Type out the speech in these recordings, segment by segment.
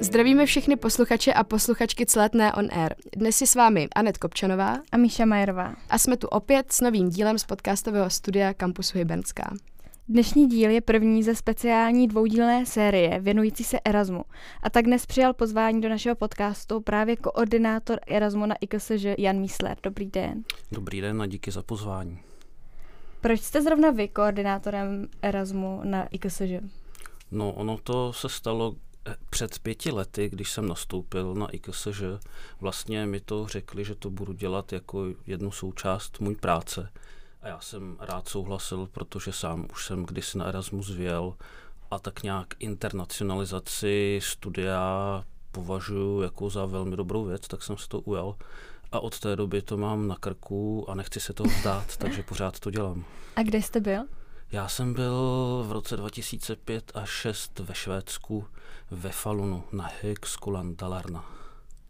Zdravíme všechny posluchače a posluchačky Celetné on Air. Dnes je s vámi Anet Kopčanová a Míša Majerová. A jsme tu opět s novým dílem z podcastového studia Campusu Hybernská. Dnešní díl je první ze speciální dvoudílné série věnující se Erasmu. A tak dnes přijal pozvání do našeho podcastu právě koordinátor Erasmu na IKSŽ Jan Mísler. Dobrý den. Dobrý den a díky za pozvání. Proč jste zrovna vy koordinátorem Erasmu na IKSŽ? No, ono to se stalo před pěti lety, když jsem nastoupil na IKSŽ. Vlastně mi to řekli, že to budu dělat jako jednu součást můj práce. A já jsem rád souhlasil, protože sám už jsem kdysi na Erasmus věl a tak nějak internacionalizaci studia považuji jako za velmi dobrou věc, tak jsem se to ujal. A od té doby to mám na krku a nechci se toho vzdát, takže pořád to dělám. A kde jste byl? Já jsem byl v roce 2005 a 6 ve Švédsku ve Falunu na Högskolan Dalarna.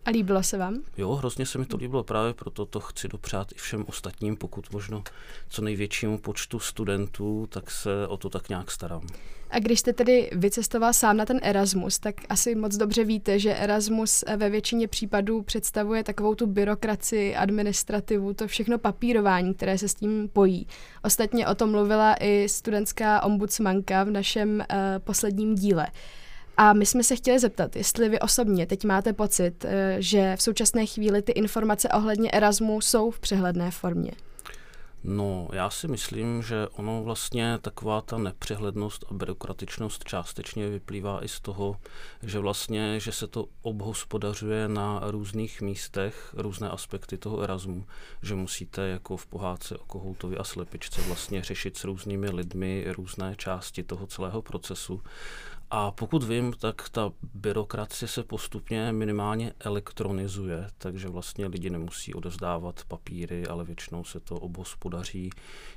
A líbilo se vám? Jo, hrozně se mi to líbilo, právě proto to chci dopřát i všem ostatním, pokud možno co největšímu počtu studentů, tak se o to tak nějak starám. A když jste tedy vycestoval sám na ten Erasmus, tak asi moc dobře víte, že Erasmus ve většině případů představuje takovou tu byrokracii, administrativu, to všechno papírování, které se s tím pojí. Ostatně o tom mluvila i studentská ombudsmanka v našem uh, posledním díle. A my jsme se chtěli zeptat, jestli vy osobně teď máte pocit, eh, že v současné chvíli ty informace ohledně Erasmu jsou v přehledné formě. No, já si myslím, že ono vlastně taková ta nepřehlednost a byrokratičnost částečně vyplývá i z toho, že vlastně, že se to obhospodařuje na různých místech, různé aspekty toho Erasmu, že musíte jako v pohádce o kohoutovi a slepičce vlastně řešit s různými lidmi různé části toho celého procesu a pokud vím, tak ta byrokracie se postupně minimálně elektronizuje, takže vlastně lidi nemusí odezdávat papíry, ale většinou se to obhospodaří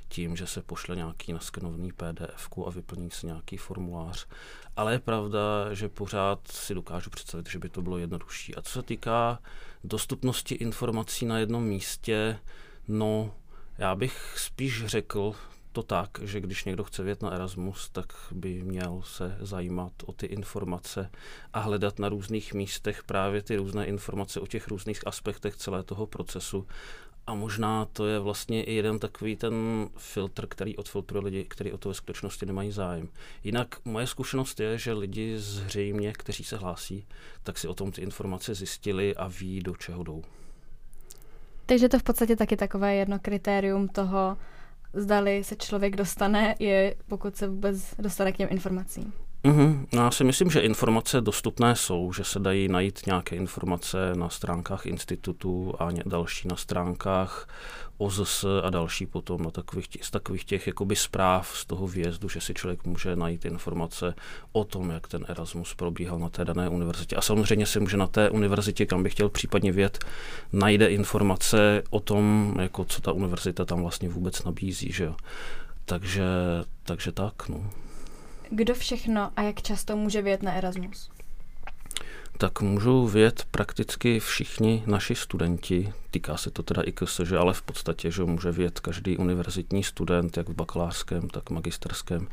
tím, že se pošle nějaký naskenovaný PDF a vyplní se nějaký formulář. Ale je pravda, že pořád si dokážu představit, že by to bylo jednodušší. A co se týká dostupnosti informací na jednom místě, no já bych spíš řekl, to tak, že když někdo chce vět na Erasmus, tak by měl se zajímat o ty informace a hledat na různých místech právě ty různé informace o těch různých aspektech celé toho procesu. A možná to je vlastně i jeden takový ten filtr, který odfiltruje lidi, kteří o to ve skutečnosti nemají zájem. Jinak moje zkušenost je, že lidi zřejmě, kteří se hlásí, tak si o tom ty informace zjistili a ví, do čeho jdou. Takže to v podstatě taky takové jedno kritérium toho, zdali se člověk dostane, je pokud se vůbec dostane k těm informacím. Mm-hmm. No já si myslím, že informace dostupné jsou, že se dají najít nějaké informace na stránkách institutu a další na stránkách OZS a další potom na takových z takových těch jakoby zpráv z toho výjezdu, že si člověk může najít informace o tom, jak ten Erasmus probíhal na té dané univerzitě. A samozřejmě si může na té univerzitě, kam by chtěl případně vět, najde informace o tom, jako co ta univerzita tam vlastně vůbec nabízí. Že jo. Takže, takže tak. No. Kdo všechno a jak často může vyjet na Erasmus? Tak můžou vědět prakticky všichni naši studenti, týká se to teda i KSŽ, ale v podstatě, že může vědět každý univerzitní student, jak v bakalářském, tak magisterském,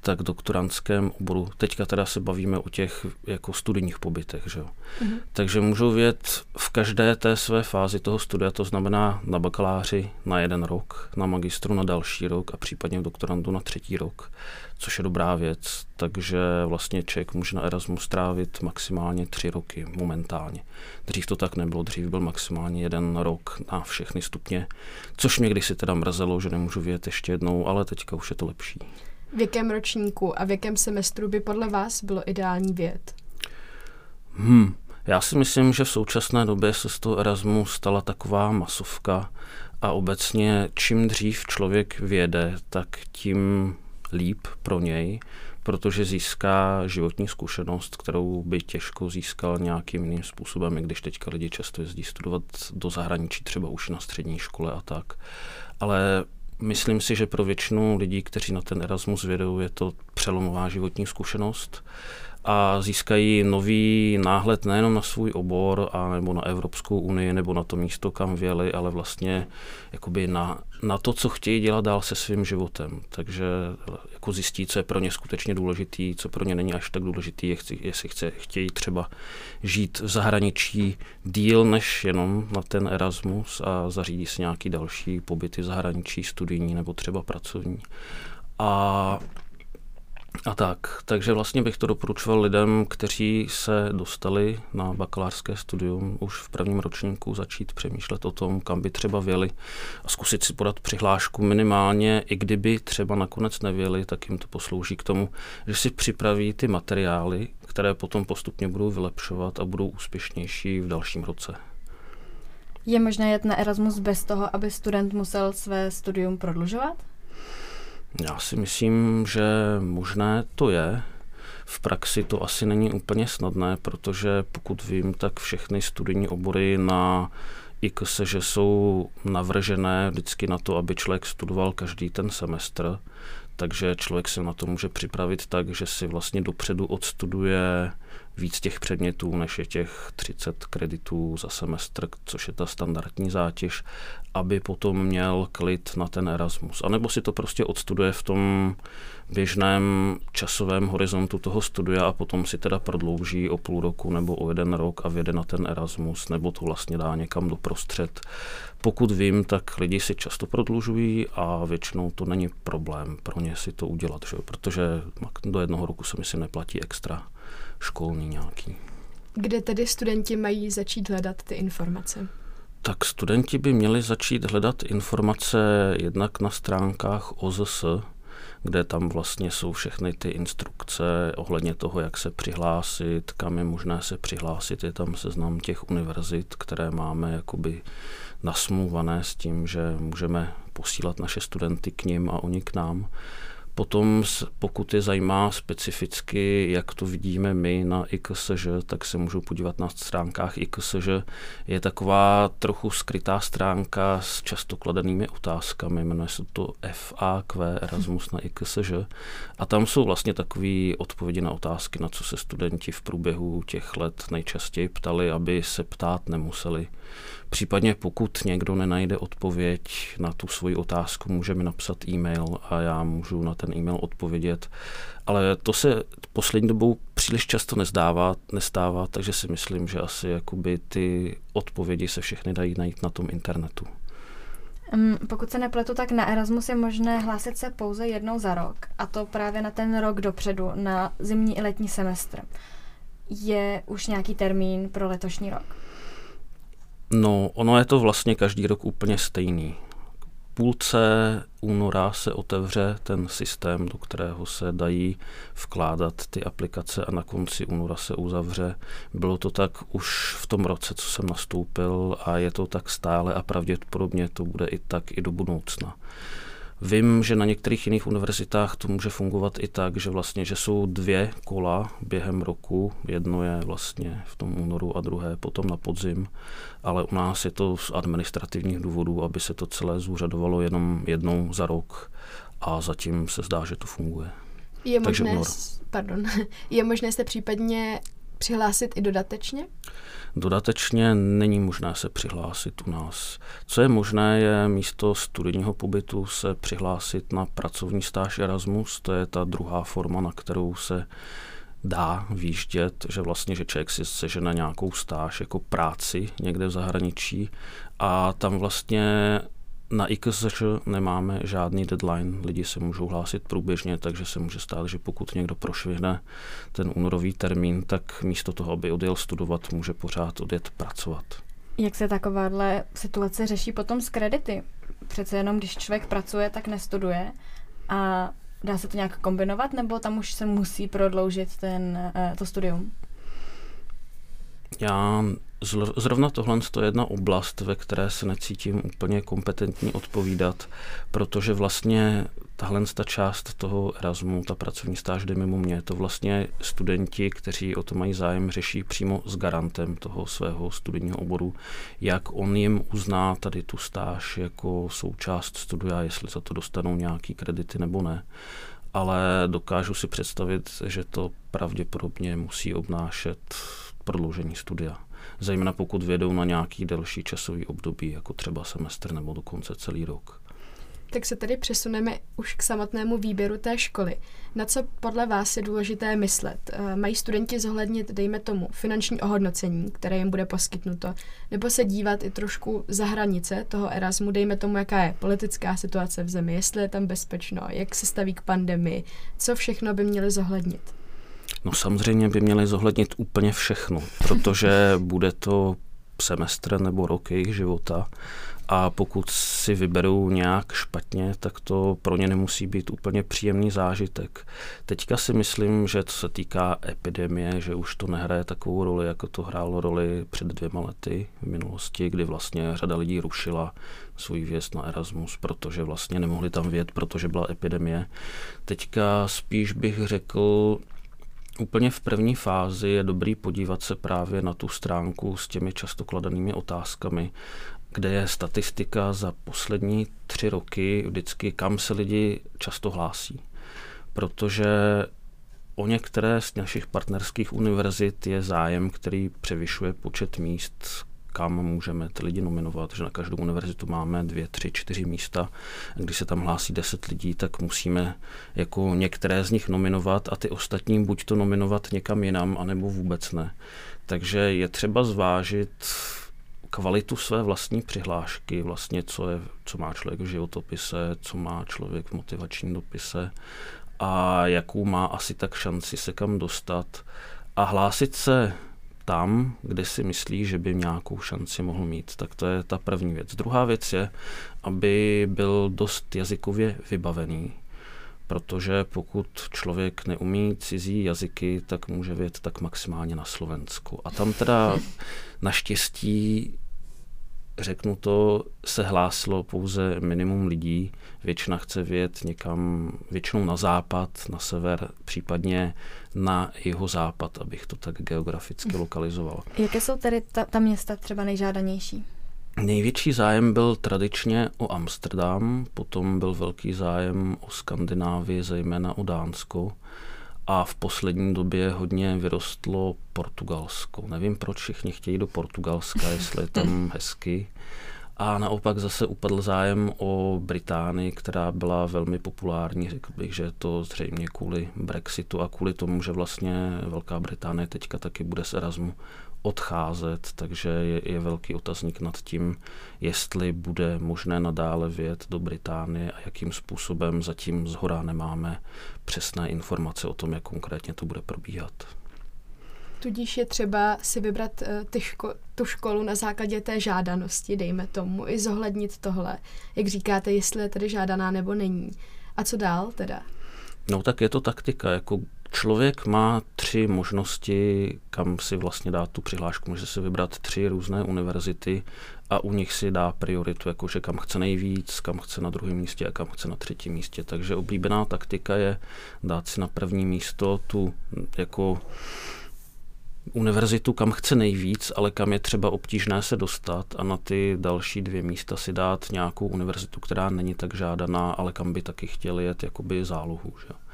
tak doktorantském oboru. Teďka teda se bavíme o těch jako studijních pobytech, že jo. Mm-hmm. Takže můžou vědět v každé té své fázi toho studia, to znamená na bakaláři na jeden rok, na magistru na další rok a případně v doktorandu na třetí rok což je dobrá věc. Takže vlastně člověk může na Erasmus strávit maximálně tři roky momentálně. Dřív to tak nebylo, dřív byl maximálně jeden rok na všechny stupně, což mě kdysi teda mrzelo, že nemůžu vědět ještě jednou, ale teďka už je to lepší. V jakém ročníku a v jakém semestru by podle vás bylo ideální věd? Hmm, já si myslím, že v současné době se z toho Erasmu stala taková masovka a obecně čím dřív člověk věde, tak tím líp pro něj, protože získá životní zkušenost, kterou by těžko získal nějakým jiným způsobem, i když teďka lidi často jezdí studovat do zahraničí, třeba už na střední škole a tak. Ale myslím si, že pro většinu lidí, kteří na ten Erasmus vědou, je to přelomová životní zkušenost a získají nový náhled nejenom na svůj obor a nebo na Evropskou unii nebo na to místo, kam věli, ale vlastně jakoby na, na to, co chtějí dělat dál se svým životem. Takže jako zjistí, co je pro ně skutečně důležitý, co pro ně není až tak důležitý, jestli chce, chtějí třeba žít v zahraničí díl než jenom na ten Erasmus a zařídí si nějaký další pobyty v zahraničí, studijní nebo třeba pracovní. A a tak, takže vlastně bych to doporučoval lidem, kteří se dostali na bakalářské studium už v prvním ročníku začít přemýšlet o tom, kam by třeba věli a zkusit si podat přihlášku minimálně, i kdyby třeba nakonec nevěli, tak jim to poslouží k tomu, že si připraví ty materiály, které potom postupně budou vylepšovat a budou úspěšnější v dalším roce. Je možné jet na Erasmus bez toho, aby student musel své studium prodlužovat? Já si myslím, že možné to je. V praxi to asi není úplně snadné, protože pokud vím, tak všechny studijní obory na IKS, že jsou navržené vždycky na to, aby člověk studoval každý ten semestr, takže člověk se na to může připravit tak, že si vlastně dopředu odstuduje víc těch předmětů, než je těch 30 kreditů za semestr, což je ta standardní zátěž, aby potom měl klid na ten Erasmus. A nebo si to prostě odstuduje v tom běžném časovém horizontu toho studia a potom si teda prodlouží o půl roku nebo o jeden rok a věde na ten Erasmus, nebo to vlastně dá někam do prostřed. Pokud vím, tak lidi si často prodlužují a většinou to není problém pro ně si to udělat, že? protože do jednoho roku se mi si neplatí extra školní nějaký. Kde tedy studenti mají začít hledat ty informace? Tak studenti by měli začít hledat informace jednak na stránkách OZS, kde tam vlastně jsou všechny ty instrukce ohledně toho, jak se přihlásit, kam je možné se přihlásit. Je tam seznam těch univerzit, které máme jakoby nasmluvané s tím, že můžeme posílat naše studenty k ním a oni k nám. Potom, pokud je zajímá specificky, jak to vidíme my na IKSŽ, tak se můžou podívat na stránkách IKSŽ. Je taková trochu skrytá stránka s často kladenými otázkami, jmenuje se to FAQ Erasmus na IKSŽ. A tam jsou vlastně takové odpovědi na otázky, na co se studenti v průběhu těch let nejčastěji ptali, aby se ptát nemuseli. Případně pokud někdo nenajde odpověď na tu svoji otázku, může mi napsat e-mail a já můžu na ten e-mail odpovědět. Ale to se poslední dobou příliš často nezdává, nestává, takže si myslím, že asi jakoby ty odpovědi se všechny dají najít na tom internetu. Pokud se nepletu, tak na Erasmus je možné hlásit se pouze jednou za rok, a to právě na ten rok dopředu, na zimní i letní semestr. Je už nějaký termín pro letošní rok? No, ono je to vlastně každý rok úplně stejný. Půlce února se otevře ten systém, do kterého se dají vkládat ty aplikace a na konci února se uzavře. Bylo to tak už v tom roce, co jsem nastoupil a je to tak stále a pravděpodobně to bude i tak i do budoucna. Vím, že na některých jiných univerzitách to může fungovat i tak, že vlastně, že jsou dvě kola během roku. Jedno je vlastně v tom únoru a druhé potom na podzim, ale u nás je to z administrativních důvodů, aby se to celé zúřadovalo jenom jednou za rok a zatím se zdá, že to funguje. Je Takže možné, pardon, je možné se případně přihlásit i dodatečně? Dodatečně není možné se přihlásit u nás. Co je možné, je místo studijního pobytu se přihlásit na pracovní stáž Erasmus. To je ta druhá forma, na kterou se dá výjíždět, že vlastně, že člověk si sežene nějakou stáž jako práci někde v zahraničí a tam vlastně na IKSŘ nemáme žádný deadline, lidi se můžou hlásit průběžně, takže se může stát, že pokud někdo prošvihne ten únorový termín, tak místo toho, aby odjel studovat, může pořád odjet pracovat. Jak se takováhle situace řeší potom s kredity? Přece jenom, když člověk pracuje, tak nestuduje a dá se to nějak kombinovat, nebo tam už se musí prodloužit ten, eh, to studium? Já Zrovna tohle je jedna oblast, ve které se necítím úplně kompetentní odpovídat, protože vlastně tahle ta část toho Erasmu, ta pracovní stáž jde mimo mě. To vlastně studenti, kteří o to mají zájem, řeší přímo s garantem toho svého studijního oboru, jak on jim uzná tady tu stáž jako součást studia, jestli za to dostanou nějaký kredity nebo ne. ale dokážu si představit, že to pravděpodobně musí obnášet prodloužení studia. Zejména pokud vědou na nějaký delší časový období, jako třeba semestr nebo dokonce celý rok. Tak se tedy přesuneme už k samotnému výběru té školy. Na co podle vás je důležité myslet? Eh, mají studenti zohlednit, dejme tomu, finanční ohodnocení, které jim bude poskytnuto, nebo se dívat i trošku za hranice toho Erasmu, dejme tomu, jaká je politická situace v zemi, jestli je tam bezpečno, jak se staví k pandemii, co všechno by měli zohlednit? No samozřejmě by měli zohlednit úplně všechno, protože bude to semestr nebo rok jejich života a pokud si vyberou nějak špatně, tak to pro ně nemusí být úplně příjemný zážitek. Teďka si myslím, že co se týká epidemie, že už to nehraje takovou roli, jako to hrálo roli před dvěma lety v minulosti, kdy vlastně řada lidí rušila svůj vjezd na Erasmus, protože vlastně nemohli tam vjet, protože byla epidemie. Teďka spíš bych řekl, Úplně v první fázi je dobrý podívat se právě na tu stránku s těmi často kladanými otázkami kde je statistika za poslední tři roky vždycky, kam se lidi často hlásí. Protože o některé z našich partnerských univerzit je zájem, který převyšuje počet míst, kam můžeme ty lidi nominovat, že na každou univerzitu máme dvě, tři, čtyři místa. Když se tam hlásí deset lidí, tak musíme jako některé z nich nominovat a ty ostatní buď to nominovat někam jinam, anebo vůbec ne. Takže je třeba zvážit, kvalitu své vlastní přihlášky, vlastně co, je, co má člověk v životopise, co má člověk v motivačním dopise a jakou má asi tak šanci se kam dostat a hlásit se tam, kde si myslí, že by nějakou šanci mohl mít. Tak to je ta první věc. Druhá věc je, aby byl dost jazykově vybavený, protože pokud člověk neumí cizí jazyky, tak může vědět tak maximálně na Slovensku. A tam teda naštěstí řeknu to, se hlásilo pouze minimum lidí. Většina chce vědět někam, většinou na západ, na sever, případně na jeho západ, abych to tak geograficky lokalizoval. Jaké jsou tedy ta, ta města třeba nejžádanější? Největší zájem byl tradičně o Amsterdam, potom byl velký zájem o Skandinávii, zejména o Dánsko a v poslední době hodně vyrostlo Portugalsko. Nevím, proč všichni chtějí do Portugalska, jestli je tam hezky. A naopak zase upadl zájem o Británii, která byla velmi populární. Řekl bych, že to zřejmě kvůli Brexitu a kvůli tomu, že vlastně Velká Británie teďka taky bude z Erasmu odcházet, takže je, je velký otazník nad tím, jestli bude možné nadále vjet do Británie a jakým způsobem zatím zhora nemáme přesné informace o tom, jak konkrétně to bude probíhat. Tudíž je třeba si vybrat uh, ty ško- tu školu na základě té žádanosti, dejme tomu, i zohlednit tohle. Jak říkáte, jestli je tedy žádaná nebo není. A co dál teda? No tak je to taktika, jako člověk má tři možnosti, kam si vlastně dát tu přihlášku. Může si vybrat tři různé univerzity a u nich si dá prioritu, jakože kam chce nejvíc, kam chce na druhém místě a kam chce na třetím místě. Takže oblíbená taktika je dát si na první místo tu jako univerzitu, kam chce nejvíc, ale kam je třeba obtížné se dostat a na ty další dvě místa si dát nějakou univerzitu, která není tak žádaná, ale kam by taky chtěli jet jakoby zálohu. Že?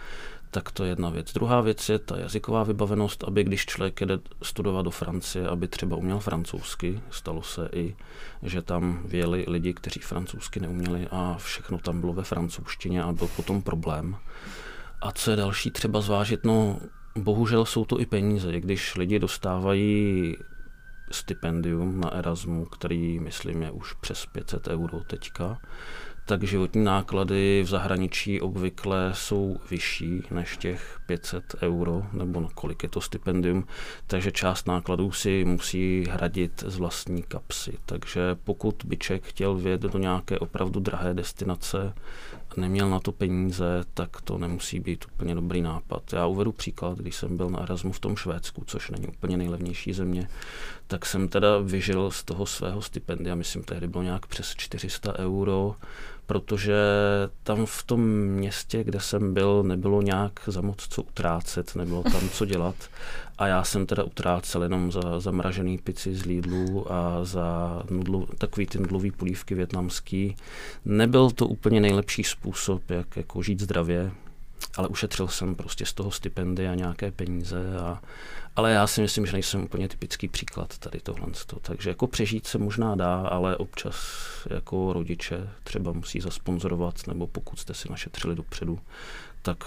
Tak to je jedna věc. Druhá věc je ta jazyková vybavenost, aby když člověk jede studovat do Francie, aby třeba uměl francouzsky. Stalo se i, že tam věli lidi, kteří francouzsky neuměli a všechno tam bylo ve francouzštině a byl potom problém. A co je další třeba zvážit, no bohužel jsou to i peníze. Když lidi dostávají stipendium na Erasmu, který myslím je už přes 500 euro teďka, tak životní náklady v zahraničí obvykle jsou vyšší než těch 500 euro, nebo na kolik je to stipendium, takže část nákladů si musí hradit z vlastní kapsy. Takže pokud by člověk chtěl vědět do nějaké opravdu drahé destinace neměl na to peníze, tak to nemusí být úplně dobrý nápad. Já uvedu příklad, když jsem byl na Erasmu v tom Švédsku, což není úplně nejlevnější země, tak jsem teda vyžil z toho svého stipendia, myslím, tehdy bylo nějak přes 400 euro, protože tam v tom městě, kde jsem byl, nebylo nějak za moc co utrácet, nebylo tam co dělat. A já jsem teda utrácel jenom za zamražený pici z Lidlu a za nudlu, takový ty nudlový polívky větnamský. Nebyl to úplně nejlepší způsob, jak jako žít zdravě, ale ušetřil jsem prostě z toho stipendia nějaké peníze a ale já si myslím, že nejsem úplně typický příklad tady tohle. Takže jako přežít se možná dá, ale občas jako rodiče třeba musí zasponzorovat, nebo pokud jste si našetřili dopředu, tak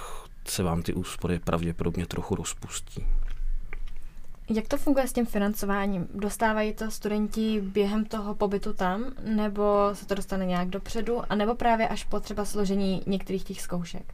se vám ty úspory pravděpodobně trochu rozpustí. Jak to funguje s tím financováním? Dostávají to studenti během toho pobytu tam, nebo se to dostane nějak dopředu, a nebo právě až po třeba složení některých těch zkoušek?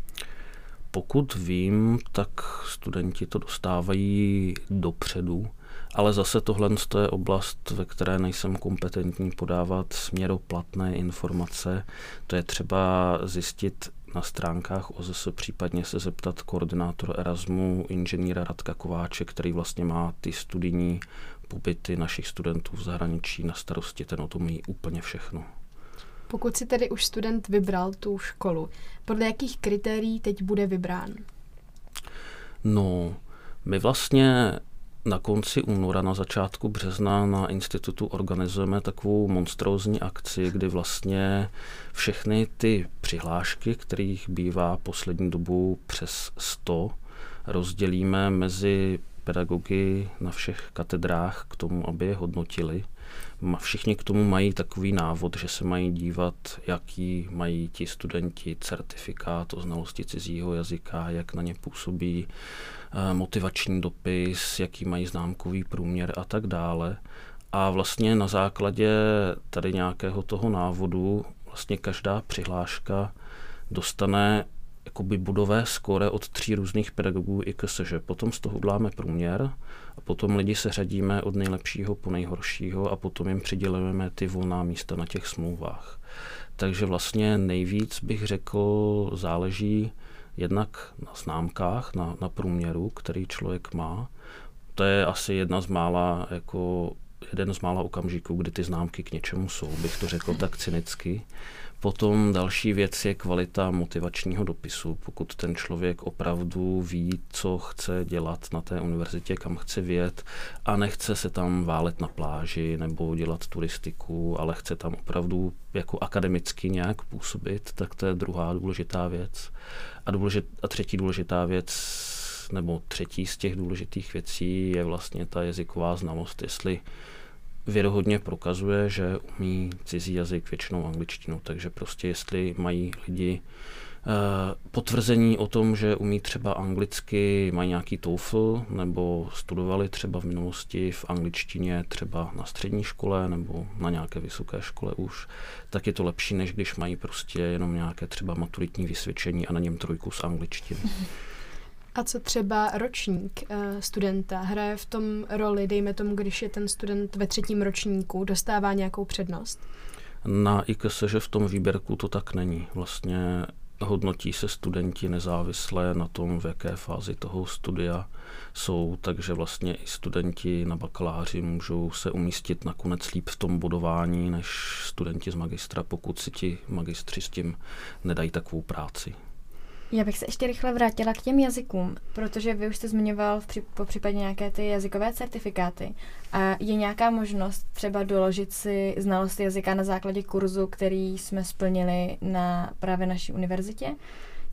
Pokud vím, tak studenti to dostávají dopředu, ale zase tohle je oblast, ve které nejsem kompetentní podávat směroplatné informace. To je třeba zjistit na stránkách OZS, případně se zeptat koordinátora Erasmu, inženýra Radka Kováče, který vlastně má ty studijní pobyty našich studentů v zahraničí na starosti, ten o tom ví úplně všechno. Pokud si tedy už student vybral tu školu, podle jakých kritérií teď bude vybrán? No, my vlastně na konci února, na začátku března na institutu organizujeme takovou monstrózní akci, kdy vlastně všechny ty přihlášky, kterých bývá poslední dobu přes 100, rozdělíme mezi pedagogy na všech katedrách k tomu, aby je hodnotili. Všichni k tomu mají takový návod, že se mají dívat, jaký mají ti studenti certifikát o znalosti cizího jazyka, jak na ně působí eh, motivační dopis, jaký mají známkový průměr a tak dále. A vlastně na základě tady nějakého toho návodu vlastně každá přihláška dostane jakoby budové skóre od tří různých pedagogů i že Potom z toho uděláme průměr a potom lidi se řadíme od nejlepšího po nejhoršího a potom jim přidělujeme ty volná místa na těch smlouvách. Takže vlastně nejvíc bych řekl, záleží jednak na známkách, na, na průměru, který člověk má. To je asi jedna z mála, jako jeden z mála okamžiků, kdy ty známky k něčemu jsou, bych to řekl tak cynicky. Potom další věc je kvalita motivačního dopisu. Pokud ten člověk opravdu ví, co chce dělat na té univerzitě, kam chce vět a nechce se tam válet na pláži nebo dělat turistiku, ale chce tam opravdu jako akademicky nějak působit, tak to je druhá důležitá věc. A, důležit, a třetí důležitá věc nebo třetí z těch důležitých věcí je vlastně ta jazyková znalost, jestli věrohodně prokazuje, že umí cizí jazyk, většinou angličtinu, takže prostě jestli mají lidi eh, potvrzení o tom, že umí třeba anglicky, mají nějaký TOEFL, nebo studovali třeba v minulosti v angličtině třeba na střední škole nebo na nějaké vysoké škole už, tak je to lepší, než když mají prostě jenom nějaké třeba maturitní vysvědčení a na něm trojku z angličtiny. A co třeba ročník uh, studenta? Hraje v tom roli, dejme tomu, když je ten student ve třetím ročníku, dostává nějakou přednost? Na IKS, že v tom výběrku to tak není. Vlastně hodnotí se studenti nezávisle na tom, v jaké fázi toho studia jsou, takže vlastně i studenti na bakaláři můžou se umístit nakonec líp v tom bodování, než studenti z magistra, pokud si ti magistři s tím nedají takovou práci. Já bych se ještě rychle vrátila k těm jazykům, protože vy už jste zmiňoval v při, po případě nějaké ty jazykové certifikáty. A je nějaká možnost třeba doložit si znalost jazyka na základě kurzu, který jsme splnili na právě naší univerzitě?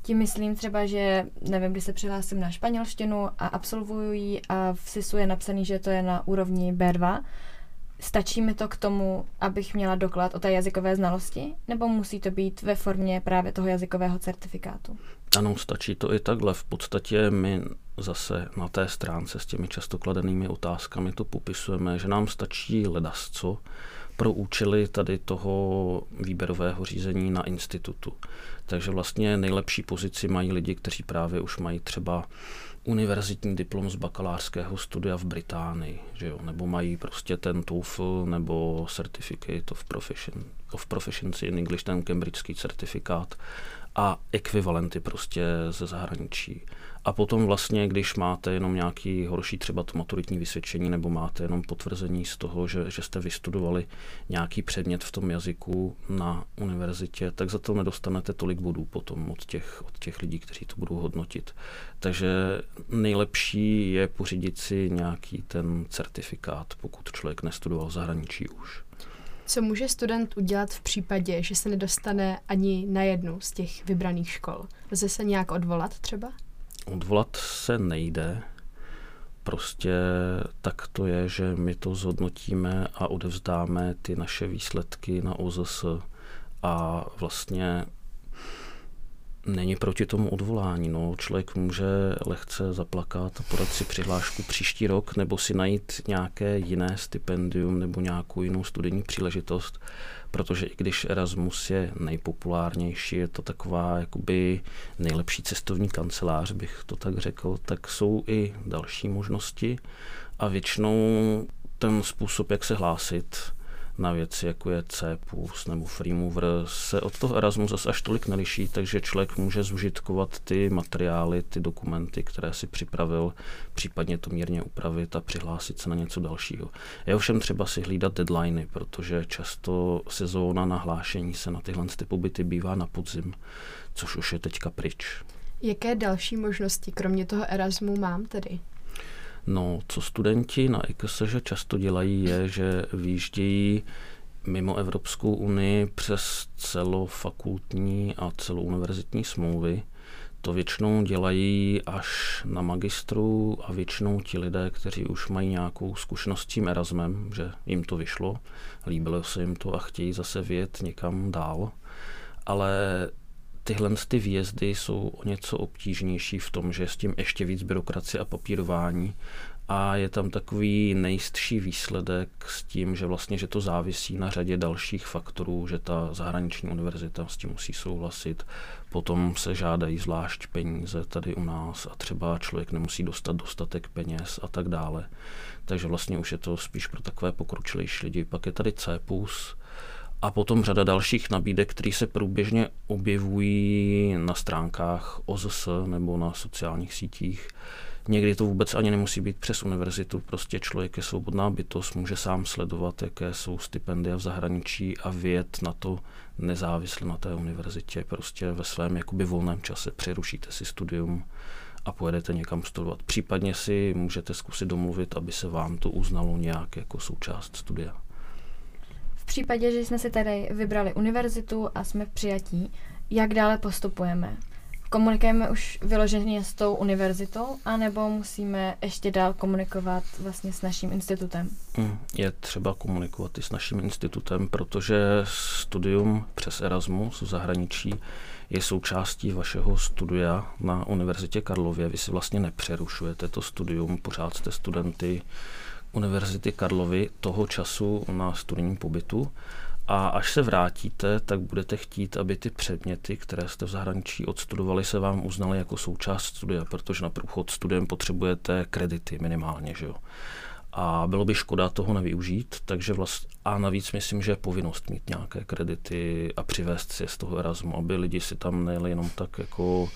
Tím myslím třeba, že nevím, kdy se přihlásím na španělštinu a absolvuju ji a v SISu je napsaný, že to je na úrovni B2, Stačí mi to k tomu, abych měla doklad o té jazykové znalosti, nebo musí to být ve formě právě toho jazykového certifikátu? Ano, stačí to i takhle. V podstatě my zase na té stránce s těmi často kladenými otázkami to popisujeme, že nám stačí ledasco pro účely tady toho výběrového řízení na institutu. Takže vlastně nejlepší pozici mají lidi, kteří právě už mají třeba univerzitní diplom z bakalářského studia v Británii, že jo? nebo mají prostě ten TOEFL nebo Certificate of, Profession, of Proficiency in English, ten cambridgeský certifikát a ekvivalenty prostě ze zahraničí. A potom vlastně, když máte jenom nějaký horší třeba to maturitní vysvědčení nebo máte jenom potvrzení z toho, že, že jste vystudovali nějaký předmět v tom jazyku na univerzitě, tak za to nedostanete tolik bodů potom od těch, od těch lidí, kteří to budou hodnotit. Takže nejlepší je pořídit si nějaký ten certifikát, pokud člověk nestudoval v zahraničí už. Co může student udělat v případě, že se nedostane ani na jednu z těch vybraných škol? Lze se nějak odvolat třeba? Odvolat se nejde. Prostě tak to je, že my to zhodnotíme a odevzdáme ty naše výsledky na OZS a vlastně není proti tomu odvolání. No. Člověk může lehce zaplakat a podat si přihlášku příští rok nebo si najít nějaké jiné stipendium nebo nějakou jinou studijní příležitost, protože i když Erasmus je nejpopulárnější, je to taková jakoby nejlepší cestovní kancelář, bych to tak řekl, tak jsou i další možnosti a většinou ten způsob, jak se hlásit, na věci, jako je CPUS nebo Freemover, se od toho Erasmu zase až tolik neliší, takže člověk může zužitkovat ty materiály, ty dokumenty, které si připravil, případně to mírně upravit a přihlásit se na něco dalšího. Je ovšem třeba si hlídat deadliny, protože často sezóna nahlášení se na tyhle ty pobyty bývá na podzim, což už je teďka pryč. Jaké další možnosti, kromě toho Erasmu, mám tedy? No, co studenti na IKSŽ často dělají, je, že výjíždějí mimo Evropskou unii přes celofakultní a celouniverzitní smlouvy. To většinou dělají až na magistru a většinou ti lidé, kteří už mají nějakou zkušenost s tím Erasmem, že jim to vyšlo, líbilo se jim to a chtějí zase vyjet někam dál. Ale tyhle ty výjezdy jsou o něco obtížnější v tom, že je s tím ještě víc byrokracie a papírování a je tam takový nejistší výsledek s tím, že vlastně, že to závisí na řadě dalších faktorů, že ta zahraniční univerzita s tím musí souhlasit, potom se žádají zvlášť peníze tady u nás a třeba člověk nemusí dostat dostatek peněz a tak dále. Takže vlastně už je to spíš pro takové pokročilejší lidi. Pak je tady CPUS, a potom řada dalších nabídek, které se průběžně objevují na stránkách OZS nebo na sociálních sítích. Někdy to vůbec ani nemusí být přes univerzitu, prostě člověk je svobodná bytost, může sám sledovat, jaké jsou stipendia v zahraničí a vědět na to nezávisle na té univerzitě, prostě ve svém jakoby volném čase přerušíte si studium a pojedete někam studovat. Případně si můžete zkusit domluvit, aby se vám to uznalo nějak jako součást studia případě, že jsme si tady vybrali univerzitu a jsme v přijatí, jak dále postupujeme? Komunikujeme už vyloženě s tou univerzitou, anebo musíme ještě dál komunikovat vlastně s naším institutem? Hmm, je třeba komunikovat i s naším institutem, protože studium přes Erasmus v zahraničí je součástí vašeho studia na Univerzitě Karlově. Vy si vlastně nepřerušujete to studium, pořád jste studenty Univerzity Karlovy toho času na studijním pobytu a až se vrátíte, tak budete chtít, aby ty předměty, které jste v zahraničí odstudovali, se vám uznaly jako součást studia, protože na průchod studiem potřebujete kredity minimálně, že jo. A bylo by škoda toho nevyužít, takže vlast, a navíc myslím, že je povinnost mít nějaké kredity a přivést si je z toho Erasmu, aby lidi si tam nejeli jenom tak jako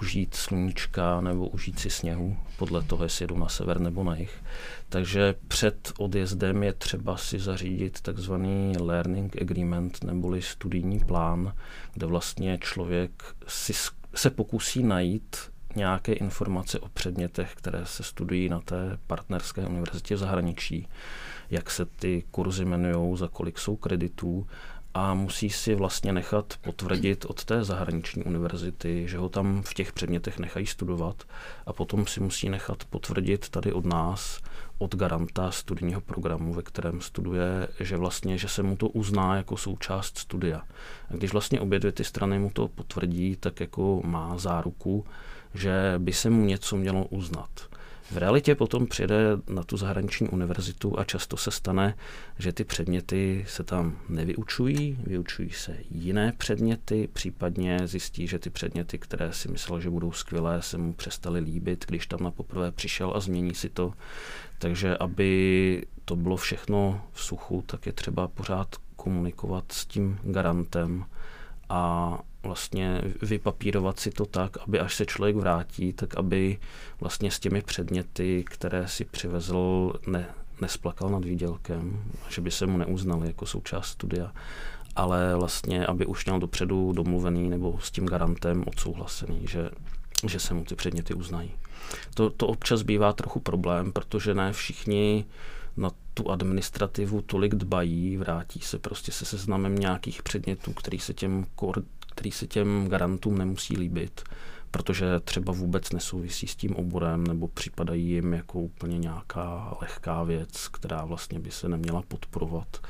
užít sluníčka nebo užít si sněhu, podle toho, jestli jedu na sever nebo na jih. Takže před odjezdem je třeba si zařídit takzvaný learning agreement neboli studijní plán, kde vlastně člověk si se pokusí najít nějaké informace o předmětech, které se studují na té partnerské univerzitě v zahraničí, jak se ty kurzy jmenují, za kolik jsou kreditů a musí si vlastně nechat potvrdit od té zahraniční univerzity, že ho tam v těch předmětech nechají studovat a potom si musí nechat potvrdit tady od nás, od garanta studijního programu, ve kterém studuje, že vlastně, že se mu to uzná jako součást studia. A když vlastně obě dvě ty strany mu to potvrdí, tak jako má záruku, že by se mu něco mělo uznat. V realitě potom přijede na tu zahraniční univerzitu a často se stane, že ty předměty se tam nevyučují, vyučují se jiné předměty, případně zjistí, že ty předměty, které si myslel, že budou skvělé, se mu přestaly líbit, když tam na poprvé přišel a změní si to. Takže aby to bylo všechno v suchu, tak je třeba pořád komunikovat s tím garantem a vlastně vypapírovat si to tak, aby až se člověk vrátí, tak aby vlastně s těmi předměty, které si přivezl, ne, nesplakal nad výdělkem, že by se mu neuznali jako součást studia, ale vlastně, aby už měl dopředu domluvený nebo s tím garantem odsouhlasený, že, že se mu ty předměty uznají. To, to občas bývá trochu problém, protože ne všichni na tu administrativu tolik dbají, vrátí se prostě se seznamem nějakých předmětů, který se těm, který se těm garantům nemusí líbit, protože třeba vůbec nesouvisí s tím oborem nebo připadají jim jako úplně nějaká lehká věc, která vlastně by se neměla podporovat.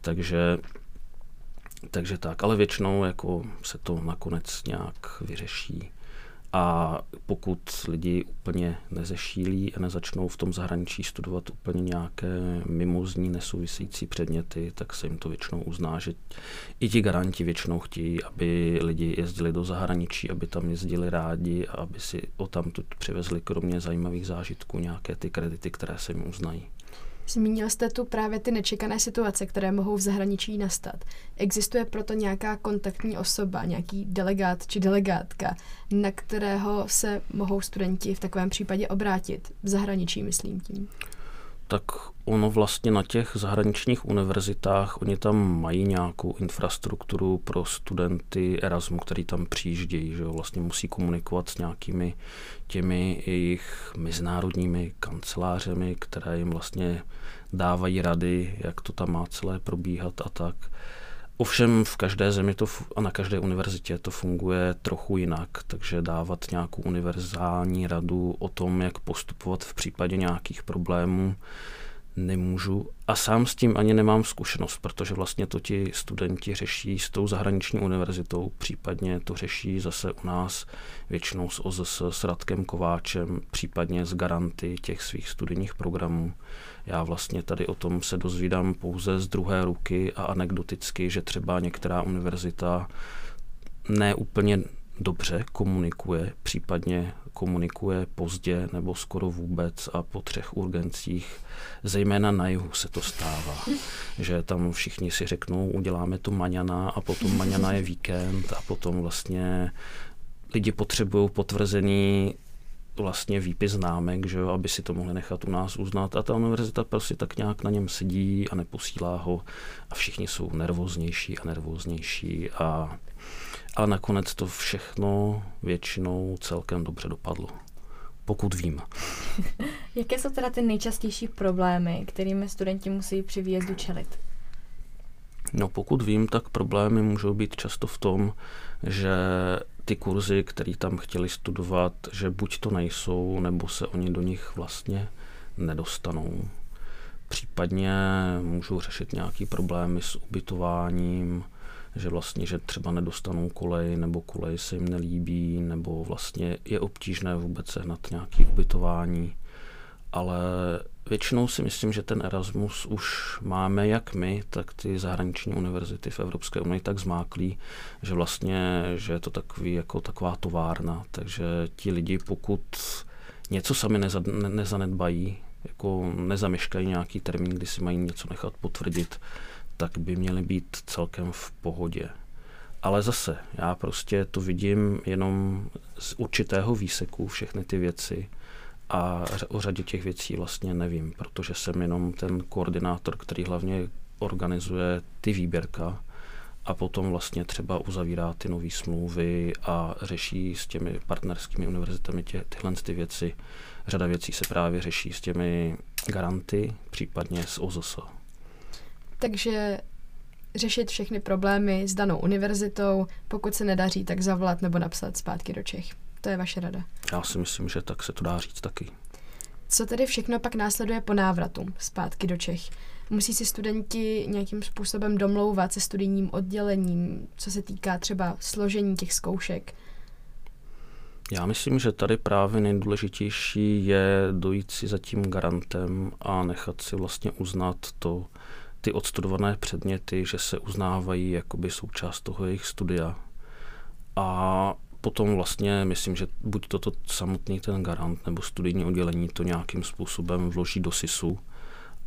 Takže takže tak, ale většinou jako se to nakonec nějak vyřeší. A pokud lidi úplně nezešílí a nezačnou v tom zahraničí studovat úplně nějaké mimozní nesouvisející předměty, tak se jim to většinou uzná, že i ti garanti většinou chtějí, aby lidi jezdili do zahraničí, aby tam jezdili rádi a aby si o tam přivezli kromě zajímavých zážitků nějaké ty kredity, které se jim uznají. Zmínil jste tu právě ty nečekané situace, které mohou v zahraničí nastat. Existuje proto nějaká kontaktní osoba, nějaký delegát či delegátka, na kterého se mohou studenti v takovém případě obrátit? V zahraničí, myslím tím tak ono vlastně na těch zahraničních univerzitách, oni tam mají nějakou infrastrukturu pro studenty Erasmu, který tam přijíždějí, že jo, vlastně musí komunikovat s nějakými těmi jejich mezinárodními kancelářemi, které jim vlastně dávají rady, jak to tam má celé probíhat a tak. Ovšem v každé zemi to a na každé univerzitě to funguje trochu jinak, takže dávat nějakou univerzální radu o tom, jak postupovat v případě nějakých problémů, nemůžu. A sám s tím ani nemám zkušenost, protože vlastně to ti studenti řeší s tou zahraniční univerzitou, případně to řeší zase u nás většinou s OZS, s Radkem Kováčem, případně s garanty těch svých studijních programů. Já vlastně tady o tom se dozvídám pouze z druhé ruky a anekdoticky, že třeba některá univerzita ne úplně dobře komunikuje, případně komunikuje pozdě nebo skoro vůbec a po třech urgencích, zejména na jihu se to stává, že tam všichni si řeknou, uděláme to maňana a potom maňana je víkend a potom vlastně lidi potřebují potvrzený vlastně výpis známek, že jo, aby si to mohli nechat u nás uznat. A ta univerzita prostě tak nějak na něm sedí a neposílá ho. A všichni jsou nervóznější a nervóznější a ale nakonec to všechno většinou celkem dobře dopadlo. Pokud vím. Jaké jsou teda ty nejčastější problémy, kterými studenti musí při výjezdu čelit? No pokud vím, tak problémy můžou být často v tom, že ty kurzy, které tam chtěli studovat, že buď to nejsou, nebo se oni do nich vlastně nedostanou. Případně můžou řešit nějaký problémy s ubytováním, že vlastně, že třeba nedostanou kolej, nebo kolej se jim nelíbí, nebo vlastně je obtížné vůbec sehnat nějaké ubytování. Ale většinou si myslím, že ten Erasmus už máme jak my, tak ty zahraniční univerzity v Evropské unii tak zmáklí, že vlastně, že je to takový jako taková továrna, takže ti lidi, pokud něco sami neza, ne, nezanedbají, jako nezameškají nějaký termín, kdy si mají něco nechat potvrdit, tak by měly být celkem v pohodě. Ale zase, já prostě to vidím jenom z určitého výseku, všechny ty věci a o řadě těch věcí vlastně nevím, protože jsem jenom ten koordinátor, který hlavně organizuje ty výběrka a potom vlastně třeba uzavírá ty nové smlouvy a řeší s těmi partnerskými univerzitami tě, tyhle ty věci. Řada věcí se právě řeší s těmi garanty, případně s OZS. Takže řešit všechny problémy s danou univerzitou, pokud se nedaří, tak zavolat nebo napsat zpátky do Čech. To je vaše rada. Já si myslím, že tak se to dá říct taky. Co tedy všechno pak následuje po návratu zpátky do Čech? Musí si studenti nějakým způsobem domlouvat se studijním oddělením, co se týká třeba složení těch zkoušek? Já myslím, že tady právě nejdůležitější je dojít si za tím garantem a nechat si vlastně uznat to, ty odstudované předměty, že se uznávají jakoby součást toho jejich studia. A potom vlastně myslím, že buď toto samotný ten garant nebo studijní oddělení to nějakým způsobem vloží do SISu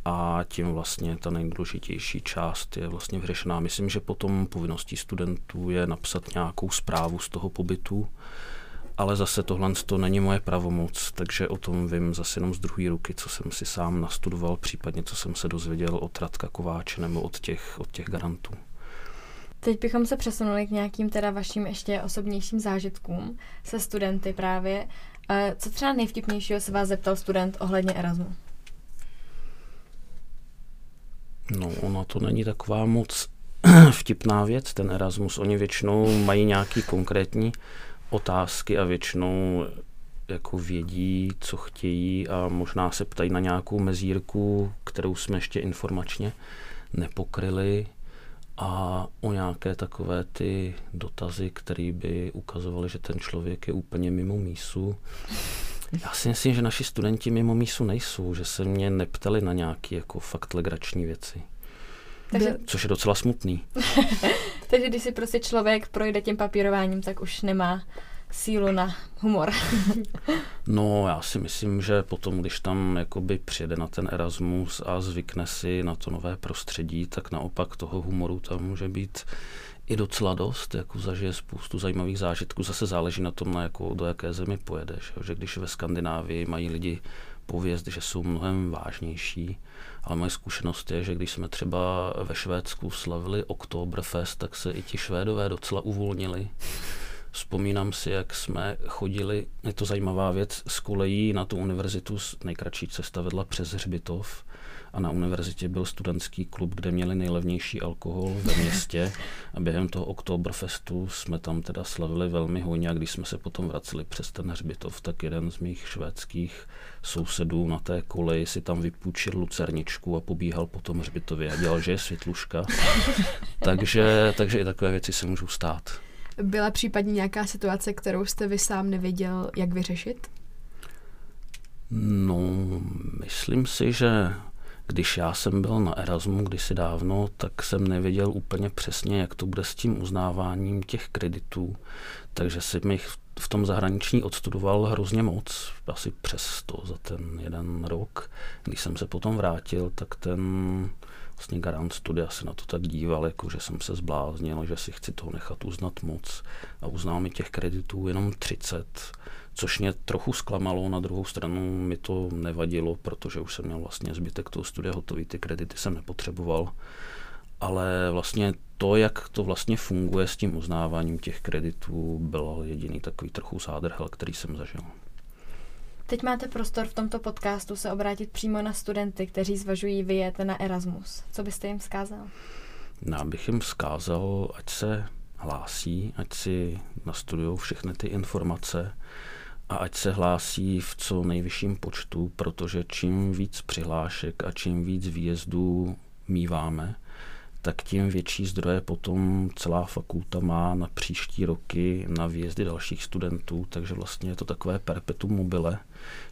a tím vlastně ta nejdůležitější část je vlastně vyřešená. Myslím, že potom povinností studentů je napsat nějakou zprávu z toho pobytu, ale zase tohle to není moje pravomoc, takže o tom vím zase jenom z druhé ruky, co jsem si sám nastudoval, případně co jsem se dozvěděl od Radka Kováče nebo od těch, od těch garantů. Teď bychom se přesunuli k nějakým teda vašim ještě osobnějším zážitkům se studenty právě. Co třeba nejvtipnějšího se vás zeptal student ohledně Erasmu? No, ona to není taková moc vtipná věc, ten Erasmus. Oni většinou mají nějaký konkrétní otázky a většinou jako vědí, co chtějí a možná se ptají na nějakou mezírku, kterou jsme ještě informačně nepokryli a o nějaké takové ty dotazy, které by ukazovaly, že ten člověk je úplně mimo mísu. Já si myslím, že naši studenti mimo mísu nejsou, že se mě neptali na nějaké jako fakt legrační věci. Takže... Což je docela smutný. Takže když si prostě člověk projde tím papírováním, tak už nemá sílu na humor. no, já si myslím, že potom, když tam jakoby přijede na ten Erasmus a zvykne si na to nové prostředí, tak naopak toho humoru tam může být i docela dost, jako zažije spoustu zajímavých zážitků. Zase záleží na tom, na jako, do jaké zemi pojedeš. Že když ve Skandinávii mají lidi pověst, že jsou mnohem vážnější, ale moje zkušenost je, že když jsme třeba ve Švédsku slavili Oktoberfest, tak se i ti Švédové docela uvolnili. Vzpomínám si, jak jsme chodili, je to zajímavá věc, z kolejí na tu univerzitu, nejkratší cesta vedla přes Hřbitov a na univerzitě byl studentský klub, kde měli nejlevnější alkohol ve městě a během toho Oktoberfestu jsme tam teda slavili velmi hojně a když jsme se potom vraceli přes ten Hřbitov, tak jeden z mých švédských sousedů na té koleji si tam vypůjčil lucerničku a pobíhal po tom Hřbitově a dělal, že je světluška. takže, takže i takové věci se můžou stát. Byla případně nějaká situace, kterou jste vy sám nevěděl, jak vyřešit? No, myslím si, že když já jsem byl na Erasmu kdysi dávno, tak jsem nevěděl úplně přesně, jak to bude s tím uznáváním těch kreditů. Takže si mi v tom zahraničí odstudoval hrozně moc, asi přes 100 za ten jeden rok. Když jsem se potom vrátil, tak ten vlastně garant studia se na to tak díval, jako že jsem se zbláznil, že si chci toho nechat uznat moc a uznal mi těch kreditů jenom 30, což mě trochu zklamalo, na druhou stranu mi to nevadilo, protože už jsem měl vlastně zbytek toho studia hotový, ty kredity jsem nepotřeboval, ale vlastně to, jak to vlastně funguje s tím uznáváním těch kreditů, byl jediný takový trochu zádrhel, který jsem zažil. Teď máte prostor v tomto podcastu se obrátit přímo na studenty, kteří zvažují vyjet na Erasmus. Co byste jim vzkázal? Já bych jim vzkázal, ať se hlásí, ať si nastudují všechny ty informace a ať se hlásí v co nejvyšším počtu, protože čím víc přihlášek a čím víc výjezdů míváme, tak tím větší zdroje potom celá fakulta má na příští roky na výjezdy dalších studentů, takže vlastně je to takové perpetuum mobile.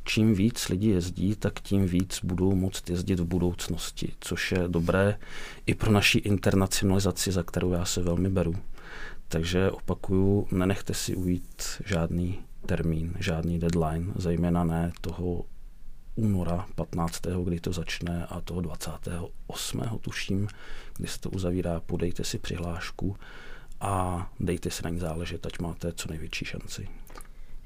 Čím víc lidi jezdí, tak tím víc budou moct jezdit v budoucnosti, což je dobré i pro naši internacionalizaci, za kterou já se velmi beru. Takže opakuju, nenechte si ujít žádný termín, žádný deadline, zejména ne toho února 15., kdy to začne a toho 28. tuším, kdy se to uzavírá, podejte si přihlášku a dejte si na ní záležet, ať máte co největší šanci.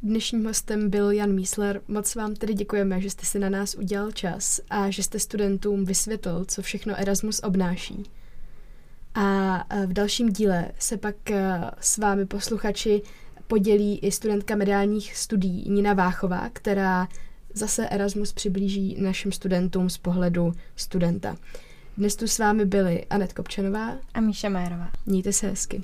Dnešním hostem byl Jan Mísler. Moc vám tedy děkujeme, že jste si na nás udělal čas a že jste studentům vysvětlil, co všechno Erasmus obnáší. A v dalším díle se pak s vámi posluchači podělí i studentka mediálních studií Nina Váchová, která zase Erasmus přiblíží našim studentům z pohledu studenta. Dnes tu s vámi byli Anet Kopčanová a Míša Majerová. Mějte se hezky.